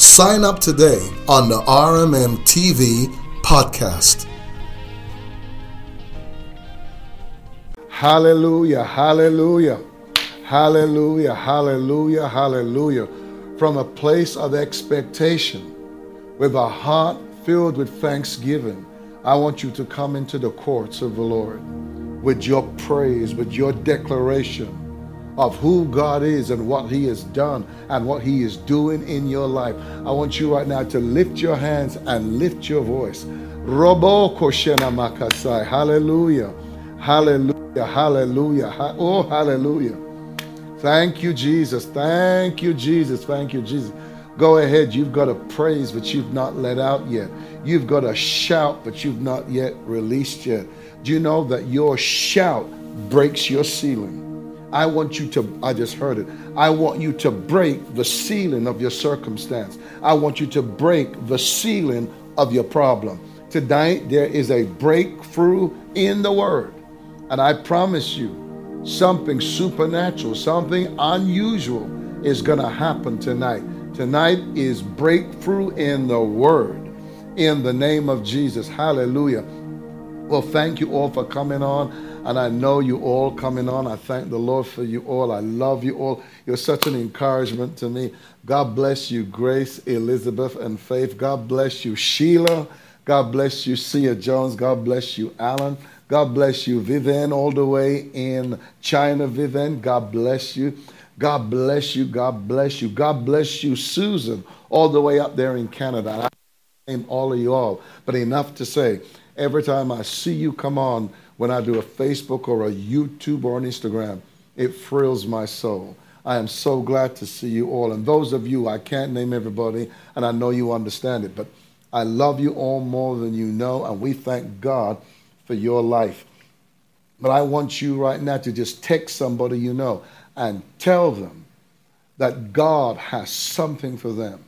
Sign up today on the RMM TV podcast. Hallelujah, hallelujah, hallelujah, hallelujah, hallelujah. From a place of expectation, with a heart filled with thanksgiving, I want you to come into the courts of the Lord with your praise, with your declaration of who God is and what He has done and what He is doing in your life. I want you right now to lift your hands and lift your voice. Robo Koshena. Hallelujah. Hallelujah. Hallelujah. Oh, hallelujah. Thank you, Jesus. Thank you, Jesus. Thank you, Jesus. Go ahead. You've got a praise, but you've not let out yet. You've got a shout, but you've not yet released yet. Do you know that your shout breaks your ceiling? I want you to, I just heard it. I want you to break the ceiling of your circumstance. I want you to break the ceiling of your problem. Tonight, there is a breakthrough in the word. And I promise you, something supernatural, something unusual is going to happen tonight. Tonight is breakthrough in the word in the name of Jesus. Hallelujah. Well, thank you all for coming on. And I know you all coming on. I thank the Lord for you all. I love you all. You're such an encouragement to me. God bless you, Grace, Elizabeth, and Faith. God bless you, Sheila. God bless you, Sia Jones. God bless you, Alan. God bless you, Vivian, all the way in China, Vivian. God bless you. God bless you. God bless you. God bless you, Susan, all the way up there in Canada. I name all of you all, but enough to say, every time I see you come on, when I do a Facebook or a YouTube or an Instagram, it thrills my soul. I am so glad to see you all. And those of you, I can't name everybody, and I know you understand it, but I love you all more than you know, and we thank God for your life. But I want you right now to just text somebody you know and tell them that God has something for them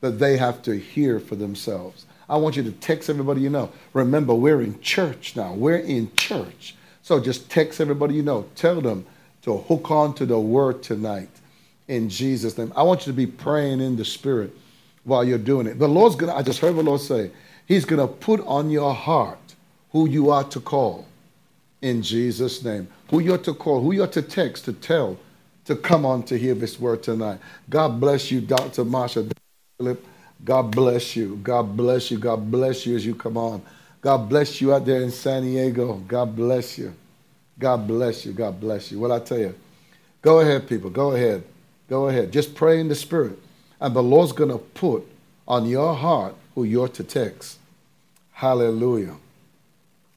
that they have to hear for themselves. I want you to text everybody you know. Remember, we're in church now. We're in church. So just text everybody you know. Tell them to hook on to the word tonight in Jesus' name. I want you to be praying in the spirit while you're doing it. The Lord's going to, I just heard the Lord say, He's going to put on your heart who you are to call in Jesus' name. Who you're to call, who you're to text, to tell, to come on to hear this word tonight. God bless you, Dr. Marsha Philip. God bless you. God bless you. God bless you as you come on. God bless you out there in San Diego. God bless you. God bless you. God bless you. What I tell you, go ahead, people. Go ahead. Go ahead. Just pray in the Spirit. And the Lord's going to put on your heart who you're to text. Hallelujah.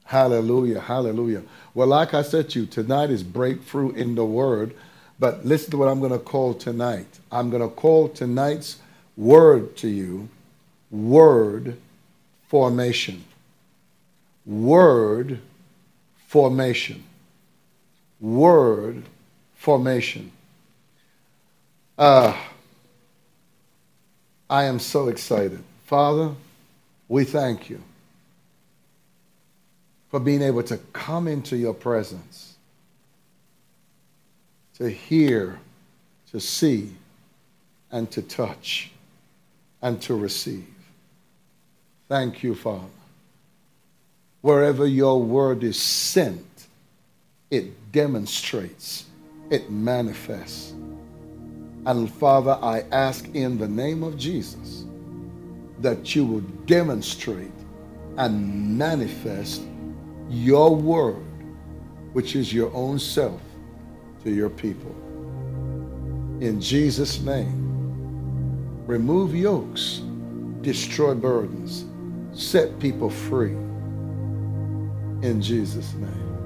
Hallelujah. Hallelujah. Well, like I said to you, tonight is breakthrough in the Word. But listen to what I'm going to call tonight. I'm going to call tonight's word to you word formation. Word formation. Word formation. Uh, I am so excited. Father, we thank you for being able to come into your presence, to hear, to see, and to touch and to receive. Thank you, Father. Wherever your word is sent, it demonstrates, it manifests. And Father, I ask in the name of Jesus that you will demonstrate and manifest your word, which is your own self, to your people. In Jesus' name. Remove yokes, destroy burdens, set people free. In Jesus' name.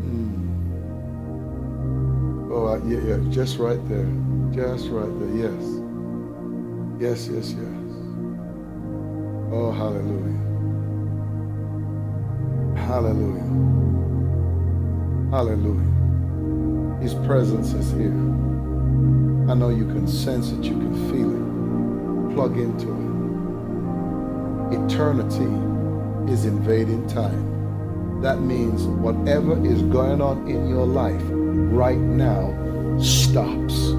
Mm. Oh, yeah, yeah, just right there. Just right there. Yes. Yes, yes, yes. Oh, hallelujah. Hallelujah. Hallelujah. His presence is here. I know you can sense it, you can feel it. Plug into it. Eternity is invading time. That means whatever is going on in your life right now stops.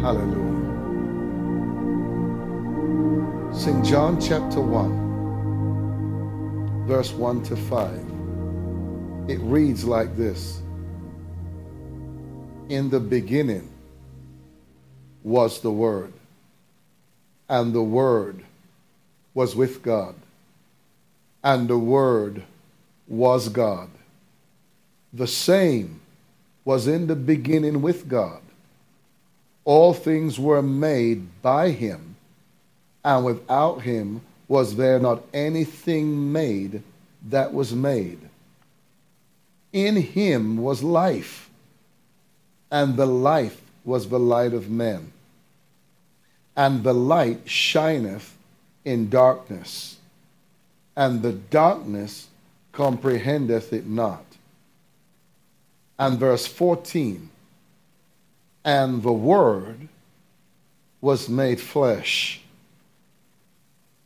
Hallelujah. St. John chapter 1, verse 1 to 5. It reads like this In the beginning was the Word, and the Word was with God, and the Word was God. The same was in the beginning with God. All things were made by Him and without him was there not anything made that was made. In him was life, and the life was the light of men. And the light shineth in darkness, and the darkness comprehendeth it not. And verse 14, and the Word was made flesh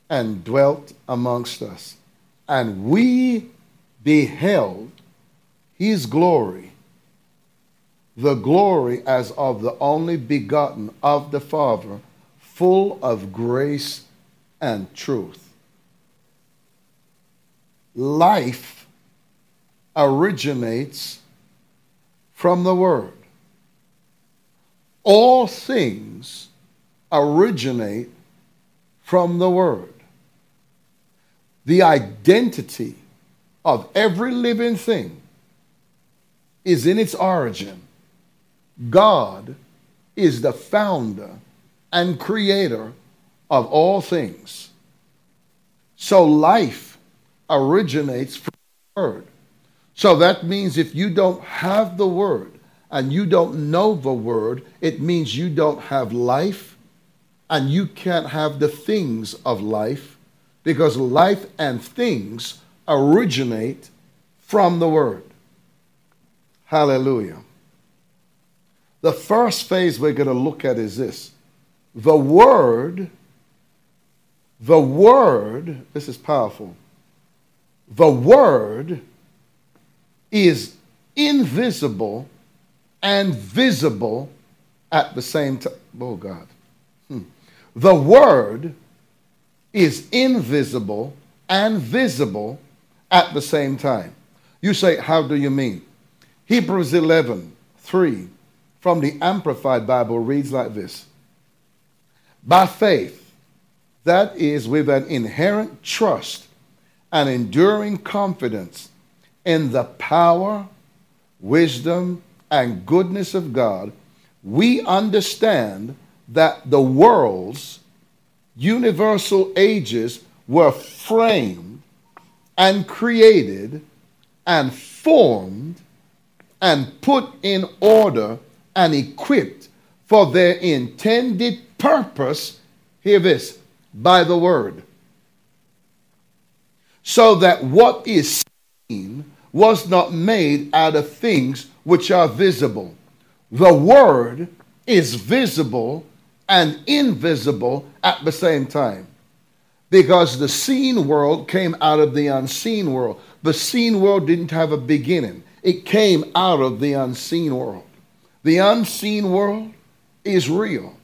and dwelt amongst us. And we beheld his glory, the glory as of the only begotten of the Father, full of grace and truth. Life originates from the Word. All things originate from the Word the identity of every living thing is in its origin. God is the founder and creator of all things. So life originates from the Word. So that means if you don't have the Word and you don't know the Word, it means you don't have life and you can't have the things of life because life and things originate from the Word. Hallelujah. The first phase we're going to look at is this the Word, the Word, this is powerful. The Word is invisible and visible at the same time. Oh, God. Hmm. The Word is invisible and visible at the same time. You say, How do you mean? Hebrews 11 3 from the Amplified Bible reads like this. By faith, that is, with an inherent trust and enduring confidence in the power, wisdom, and goodness of God, we understand that the worlds universal ages were framed and created and formed and put in order and equipped for their intended purpose, hear this, by the word. So that what is seen was not made out of things which are visible. The word is visible and invisible at the same time. Because the seen world came out of the unseen world. The seen world didn't have a beginning, it came out of the unseen world. The unseen world is real.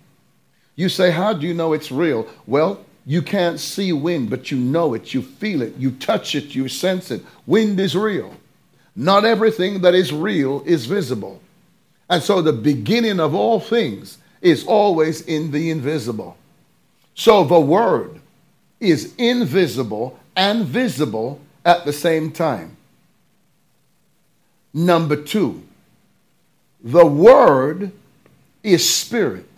You say, How do you know it's real? Well, you can't see wind, but you know it, you feel it, you touch it, you sense it. Wind is real. Not everything that is real is visible. And so the beginning of all things is always in the invisible. So the Word is invisible and visible at the same time. Number two, the Word is Spirit.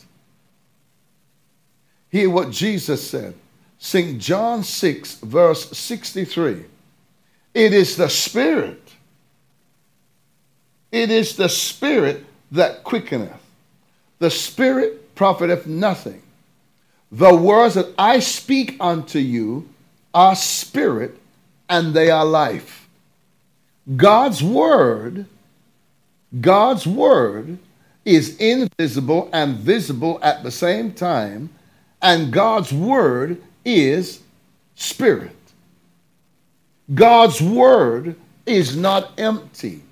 Hear what Jesus said. St. John 6, verse 63. It is the Spirit. It is the Spirit that quickeneth. The Spirit profiteth nothing The words that I speak unto you are spirit and they are life. God's word, God's word is invisible and visible at the same time, and God's word is spirit. God's word is not empty.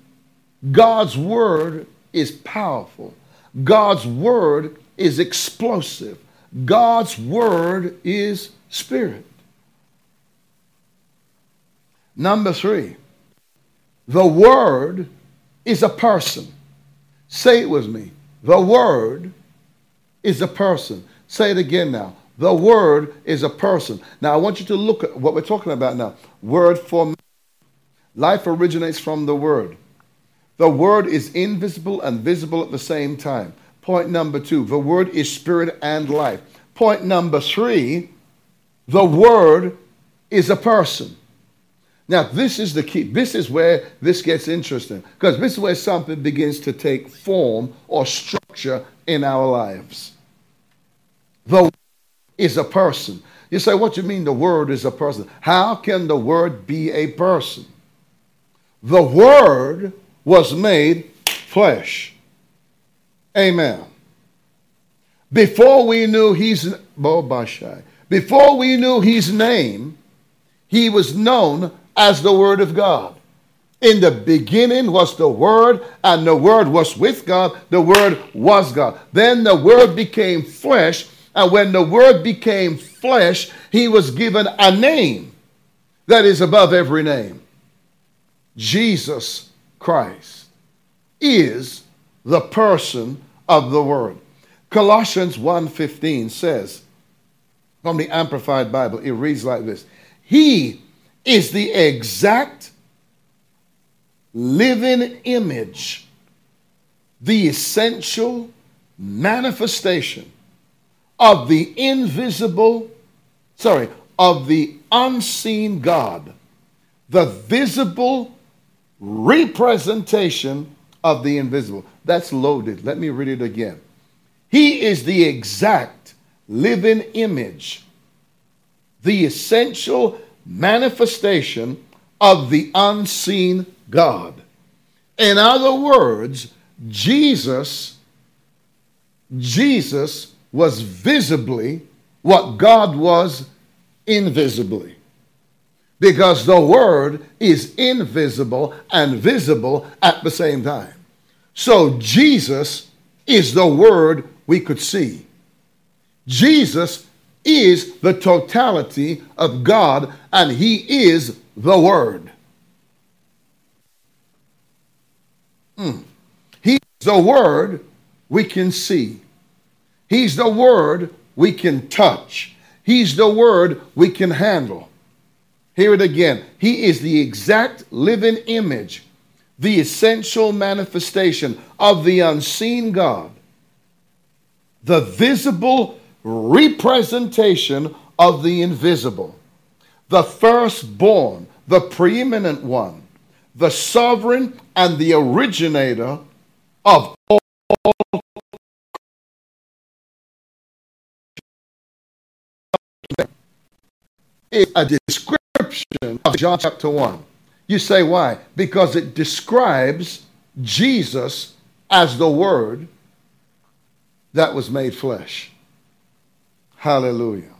God's word is powerful. God's word is explosive. God's word is spirit. Number three, the word is a person. Say it with me. The word is a person. Say it again now. The word is a person. Now I want you to look at what we're talking about now. Word form. Life originates from the word. The word is invisible and visible at the same time. Point number two, the word is spirit and life. Point number three, the word is a person. Now, this is the key. This is where this gets interesting because this is where something begins to take form or structure in our lives. The word is a person. You say, what do you mean the word is a person? How can the word be a person? The word was made flesh. Amen. Before we knew his before we knew his name, he was known as the Word of God. In the beginning was the Word, and the Word was with God. The Word was God. Then the Word became flesh, and when the Word became flesh, he was given a name that is above every name. Jesus Christ is the person of the word. Colossians 1:15 says from the amplified Bible it reads like this. He is the exact living image, the essential manifestation of the invisible, sorry, of the unseen God, the visible representation of the invisible. That's loaded. Let me read it again. He is the exact living image, the essential manifestation of the unseen God. In other words, Jesus Jesus was visibly what God was invisibly because the word is invisible and visible at the same time. So Jesus is the word we could see. Jesus is the totality of God and he is the word. Mm. He's the word we can see. He's the word we can touch. He's the word we can handle. Hear it again. He is the exact living image, the essential manifestation of the unseen God, the visible representation of the invisible, the firstborn, the preeminent one, the sovereign and the originator of all a description description of John chapter 1. You say why? Because it describes Jesus as the Word that was made flesh. Hallelujah.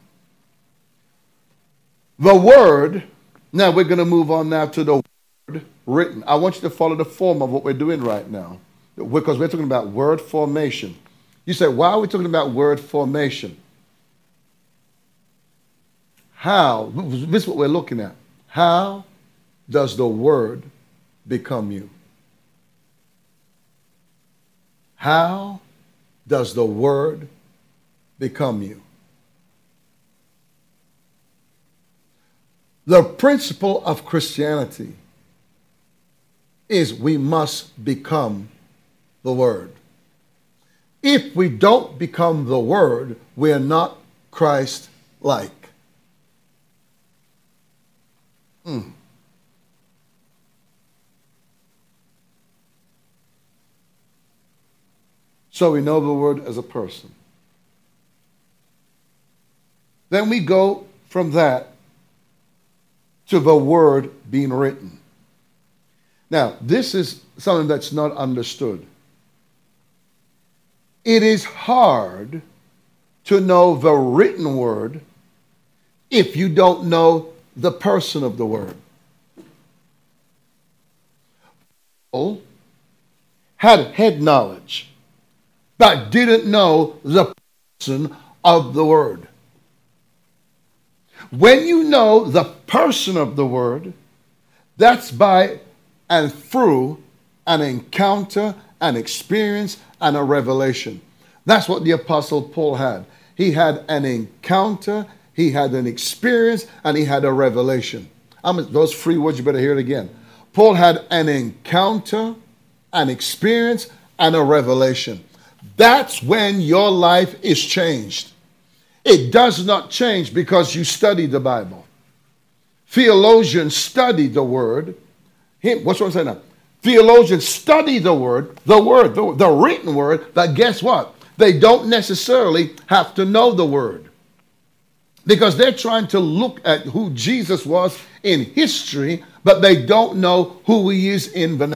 The Word, now we're going to move on now to the Word written. I want you to follow the form of what we're doing right now because we're talking about word formation. You say, why are we talking about word formation? How, this is what we're looking at. How does the word become you? How does the word become you? The principle of Christianity is we must become the Word. If we don't become the Word, we are not Christ like. Mm. So we know the word as a person. Then we go from that to the word being written. Now, this is something that's not understood. It is hard to know the written word if you don't know the person of the word. Paul had head knowledge, but didn't know the person of the word. When you know the person of the word, that's by and through an encounter, an experience, and a revelation. That's what the Apostle Paul had. He had an encounter, he had an experience, and he had a revelation. I those three words, you better hear it again. Paul had an encounter, an experience, and a revelation. That's when your life is changed. It does not change because you study the Bible. Theologians study the Word. What's what I'm saying now? Theologians study the Word, the Word, the, the written Word, but guess what? They don't necessarily have to know the Word because they're trying to look at who Jesus was in history, but they don't know who he is in the now.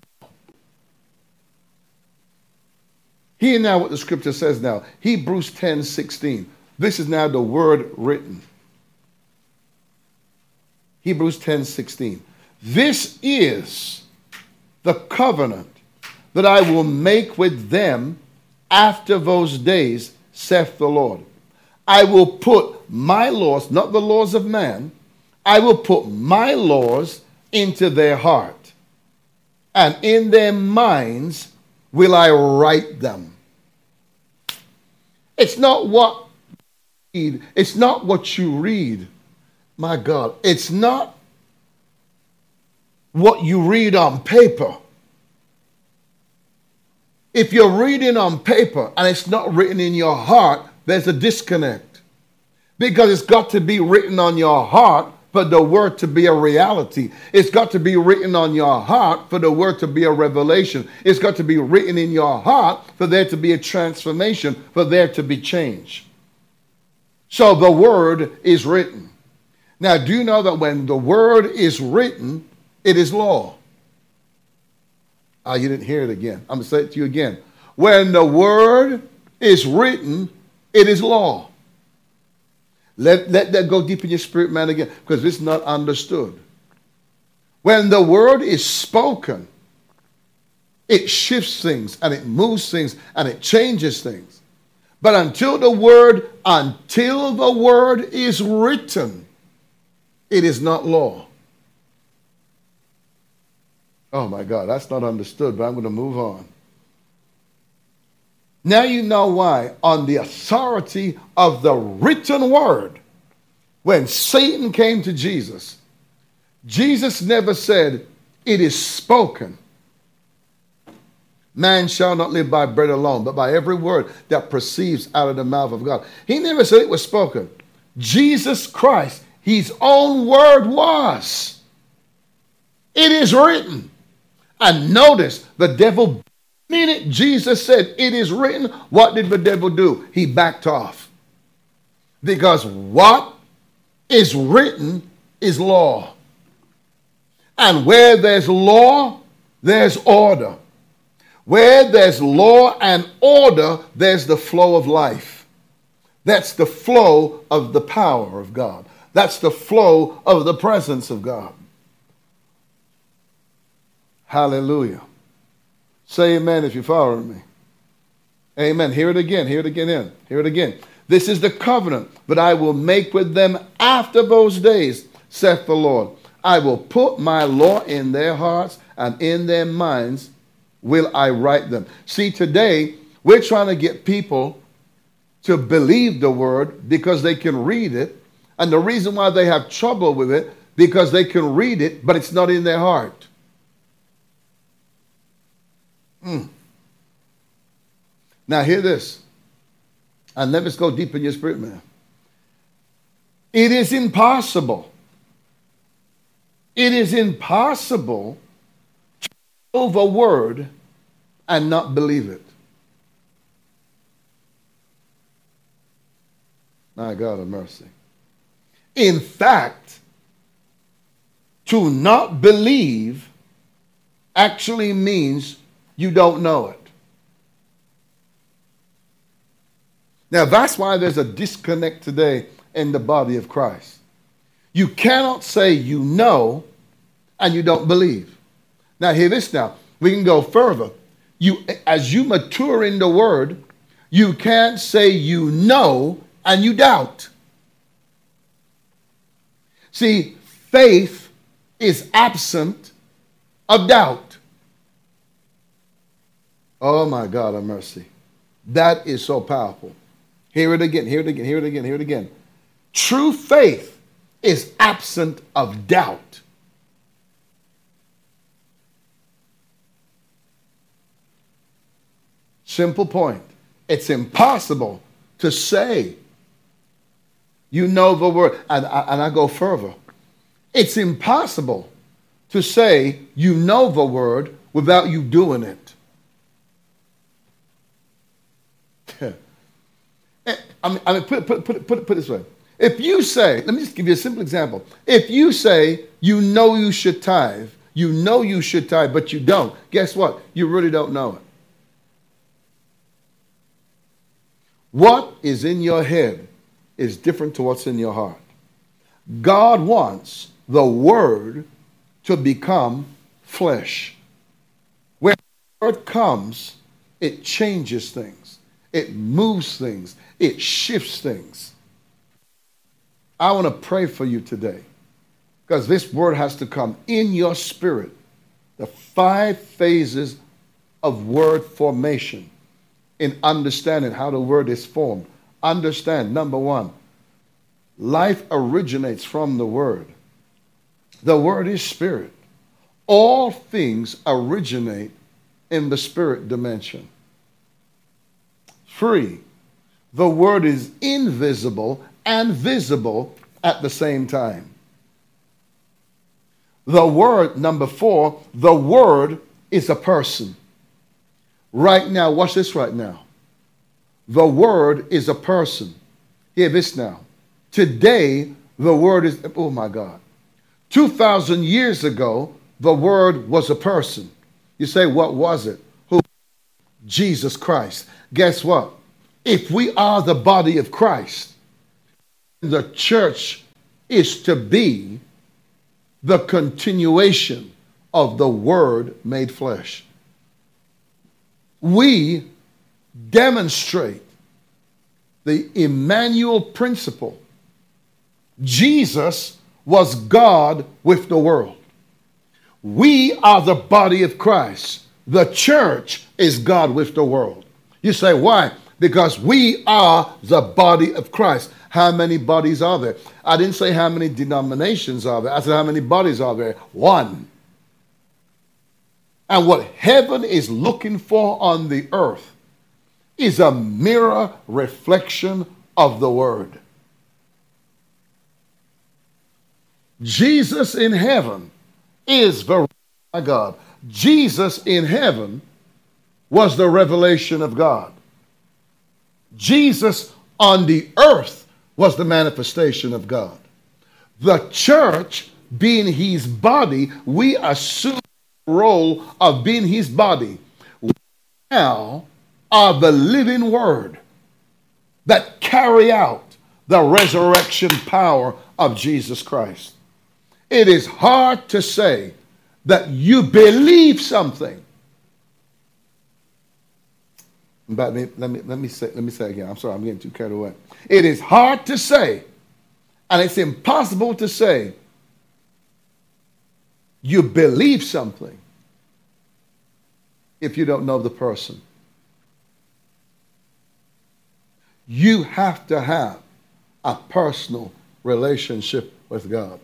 Hear now what the scripture says now. Hebrews 10 16. This is now the word written. Hebrews 10 16. This is the covenant that I will make with them after those days, saith the Lord. I will put my laws, not the laws of man, I will put my laws into their heart, and in their minds will I write them. It's not what read, it's not what you read. My God, it's not what you read on paper. If you're reading on paper and it's not written in your heart, there's a disconnect. Because it's got to be written on your heart for the word to be a reality. It's got to be written on your heart for the word to be a revelation. It's got to be written in your heart for there to be a transformation, for there to be change. So the word is written. Now, do you know that when the word is written, it is law? Ah, you didn't hear it again. I'm going to say it to you again. When the word is written, it is law. Let, let that go deep in your spirit, man, again, because it's not understood. When the word is spoken, it shifts things and it moves things and it changes things. But until the word, until the word is written, it is not law. Oh my God, that's not understood, but I'm going to move on. Now you know why, on the authority of the written word, when Satan came to Jesus, Jesus never said, It is spoken. Man shall not live by bread alone, but by every word that proceeds out of the mouth of God. He never said it was spoken. Jesus Christ, his own word was. It is written. And notice the devil minute Jesus said, It is written, what did the devil do? He backed off. Because what is written is law. And where there's law, there's order. Where there's law and order, there's the flow of life. That's the flow of the power of God. That's the flow of the presence of God. Hallelujah. Say amen if you're following me. Amen. Hear it again. Hear it again. In. Hear it again. This is the covenant that I will make with them after those days, saith the Lord. I will put my law in their hearts and in their minds will I write them. See, today we're trying to get people to believe the word because they can read it. And the reason why they have trouble with it, because they can read it, but it's not in their heart. Mm. Now, hear this. And let us go deep in your spirit, man. It is impossible. It is impossible know word and not believe it. My God of mercy. In fact, to not believe actually means you don't know it. Now, that's why there's a disconnect today in the body of Christ. You cannot say you know and you don't believe. Now, hear this now. We can go further. You, as you mature in the word, you can't say you know and you doubt. See, faith is absent of doubt. Oh my God of mercy. That is so powerful. Hear it again, hear it again, hear it again, hear it again. True faith is absent of doubt. Simple point. It's impossible to say you know the word. And, and I go further. It's impossible to say you know the word without you doing it. Eh, I mean, I mean put, put, put, put, put it this way. If you say, let me just give you a simple example. If you say you know you should tithe, you know you should tithe, but you don't, guess what? You really don't know it. What is in your head is different to what's in your heart. God wants the word to become flesh. When the word comes, it changes things, it moves things, it shifts things. I want to pray for you today because this word has to come in your spirit. The five phases of word formation in understanding how the word is formed. Understand, number one, life originates from the word. The word is spirit. All things originate in the spirit dimension. Three, the word is invisible and visible at the same time. The word, number four, the word is a person. Right now, watch this right now. The word is a person. Hear this now. Today, the word is, oh my God. 2,000 years ago, the word was a person. You say, what was it? Who? Jesus Christ. Guess what? If we are the body of Christ, the church is to be the continuation of the word made flesh we demonstrate the Emmanuel principle. Jesus was God with the world. We are the body of Christ. The church is God with the world. You say, why? Because we are the body of Christ. How many bodies are there? I didn't say how many denominations are there. I said, how many bodies are there? One. And what heaven is looking for on the earth is a mirror reflection of the Word. Jesus in heaven is the, my God, Jesus in heaven was the revelation of God. Jesus on the earth was the manifestation of God. The church, being his body, we assume role of being his body. We now are the living word that carry out the resurrection power of Jesus Christ. It is hard to say that you believe something. But let me, let me, say, let me say again. I'm sorry, I'm getting too carried away. It is hard to say, and it's impossible to say you believe something if you don't know the person. You have to have a personal relationship with God.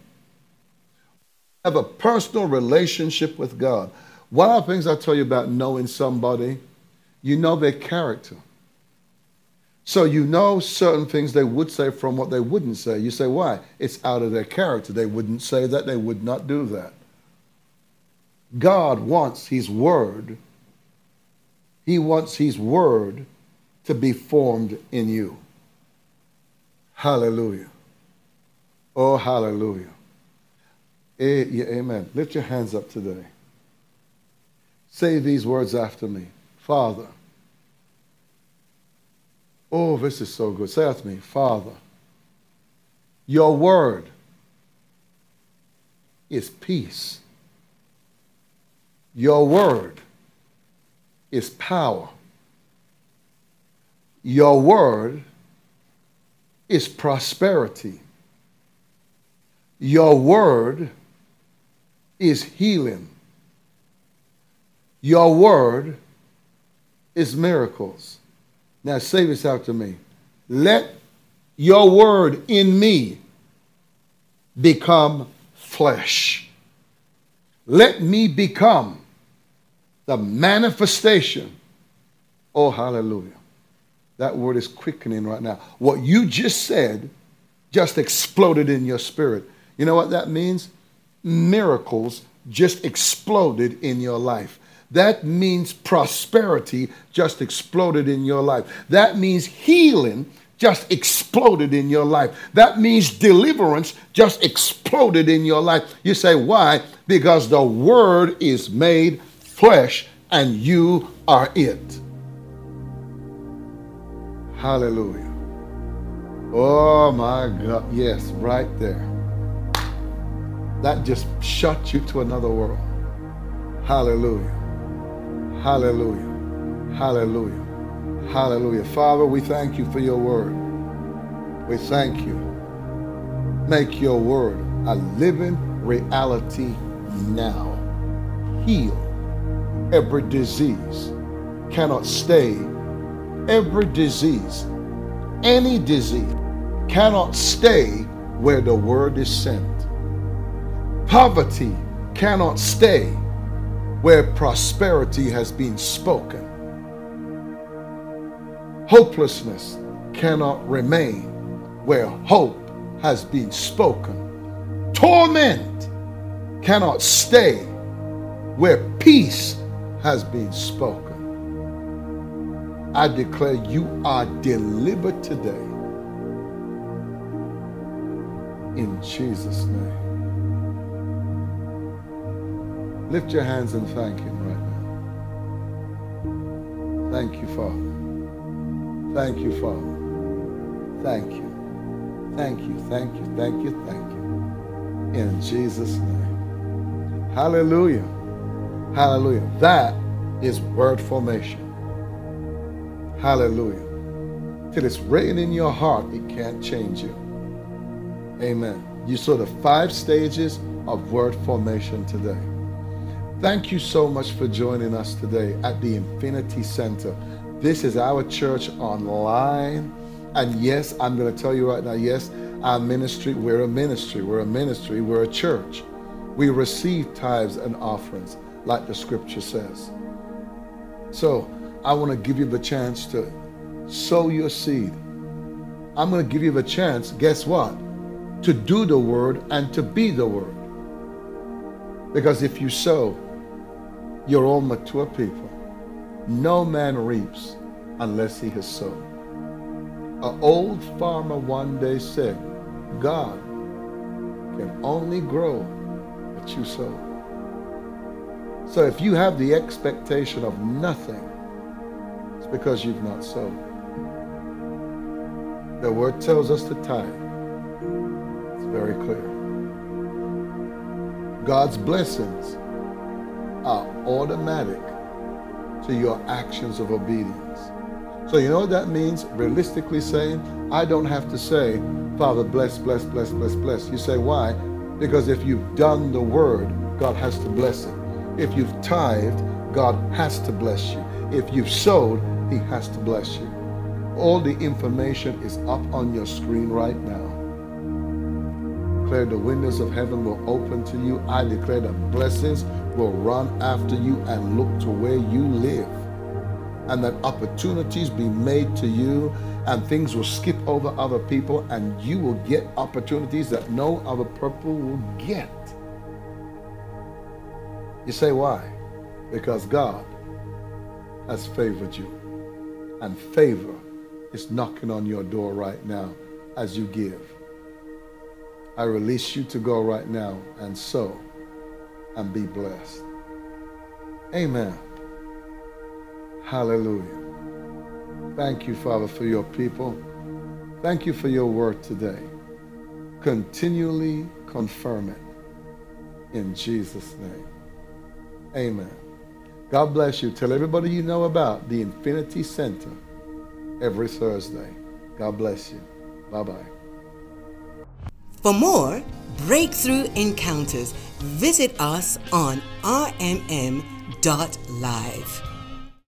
Have a personal relationship with God. One of the things I tell you about knowing somebody, you know their character. So you know certain things they would say from what they wouldn't say. You say, why? It's out of their character. They wouldn't say that, they would not do that. God wants His Word, He wants His Word to be formed in you. Hallelujah. Oh, hallelujah. Eh, amen. Lift your hands up today. Say these words after me Father. Oh, this is so good. Say after me Father, your word is peace. Your word is power. Your word is prosperity. Your word is healing. Your word is miracles. Now say this out to me. Let your word in me become flesh. Let me become the manifestation. Oh, hallelujah. That word is quickening right now. What you just said just exploded in your spirit. You know what that means? Miracles just exploded in your life. That means prosperity just exploded in your life. That means healing just exploded in your life. That means deliverance just exploded in your life. You say, why? Because the word is made flesh and you are it. Hallelujah. Oh my God. Yes, right there. That just shut you to another world. Hallelujah. Hallelujah. Hallelujah. Hallelujah. Father, we thank you for your word. We thank you. Make your word a living reality now. Heal every disease. Cannot stay. Every disease, any disease, cannot stay where the word is sent. Poverty cannot stay where prosperity has been spoken. Hopelessness cannot remain where hope has been spoken. Torment cannot stay where peace has been spoken. I declare you are delivered today. In Jesus' name. Lift your hands and thank Him right now. Thank you, Father. Thank you, Father. Thank you. Thank you, thank you, thank you, thank you. In Jesus' name. Hallelujah. Hallelujah. That is word formation. Hallelujah. Till it's written in your heart, it can't change you. Amen. You saw the five stages of word formation today. Thank you so much for joining us today at the Infinity Center. This is our church online. And yes, I'm going to tell you right now, yes, our ministry, we're a ministry. We're a ministry. We're a church. We receive tithes and offerings, like the scripture says. So I want to give you the chance to sow your seed. I'm going to give you the chance, guess what? To do the word and to be the word. Because if you sow, you're all mature people. No man reaps unless he has sown. An old farmer one day said, God can only grow what you sow. So if you have the expectation of nothing, it's because you've not sown. The word tells us to tithe. It's very clear. God's blessings are automatic to your actions of obedience. So you know what that means? Realistically saying, I don't have to say, Father, bless, bless, bless, bless, bless. You say, why? Because if you've done the word, God has to bless it. If you've tithed, God has to bless you. If you've sowed, he has to bless you. All the information is up on your screen right now declare the windows of heaven will open to you. I declare the blessings will run after you and look to where you live. And that opportunities be made to you and things will skip over other people and you will get opportunities that no other people will get. You say why? Because God has favored you. And favor is knocking on your door right now as you give. I release you to go right now and sow and be blessed. Amen. Hallelujah. Thank you, Father, for your people. Thank you for your word today. Continually confirm it in Jesus' name. Amen. God bless you. Tell everybody you know about the Infinity Center every Thursday. God bless you. Bye bye. For more breakthrough encounters, visit us on rmm.live.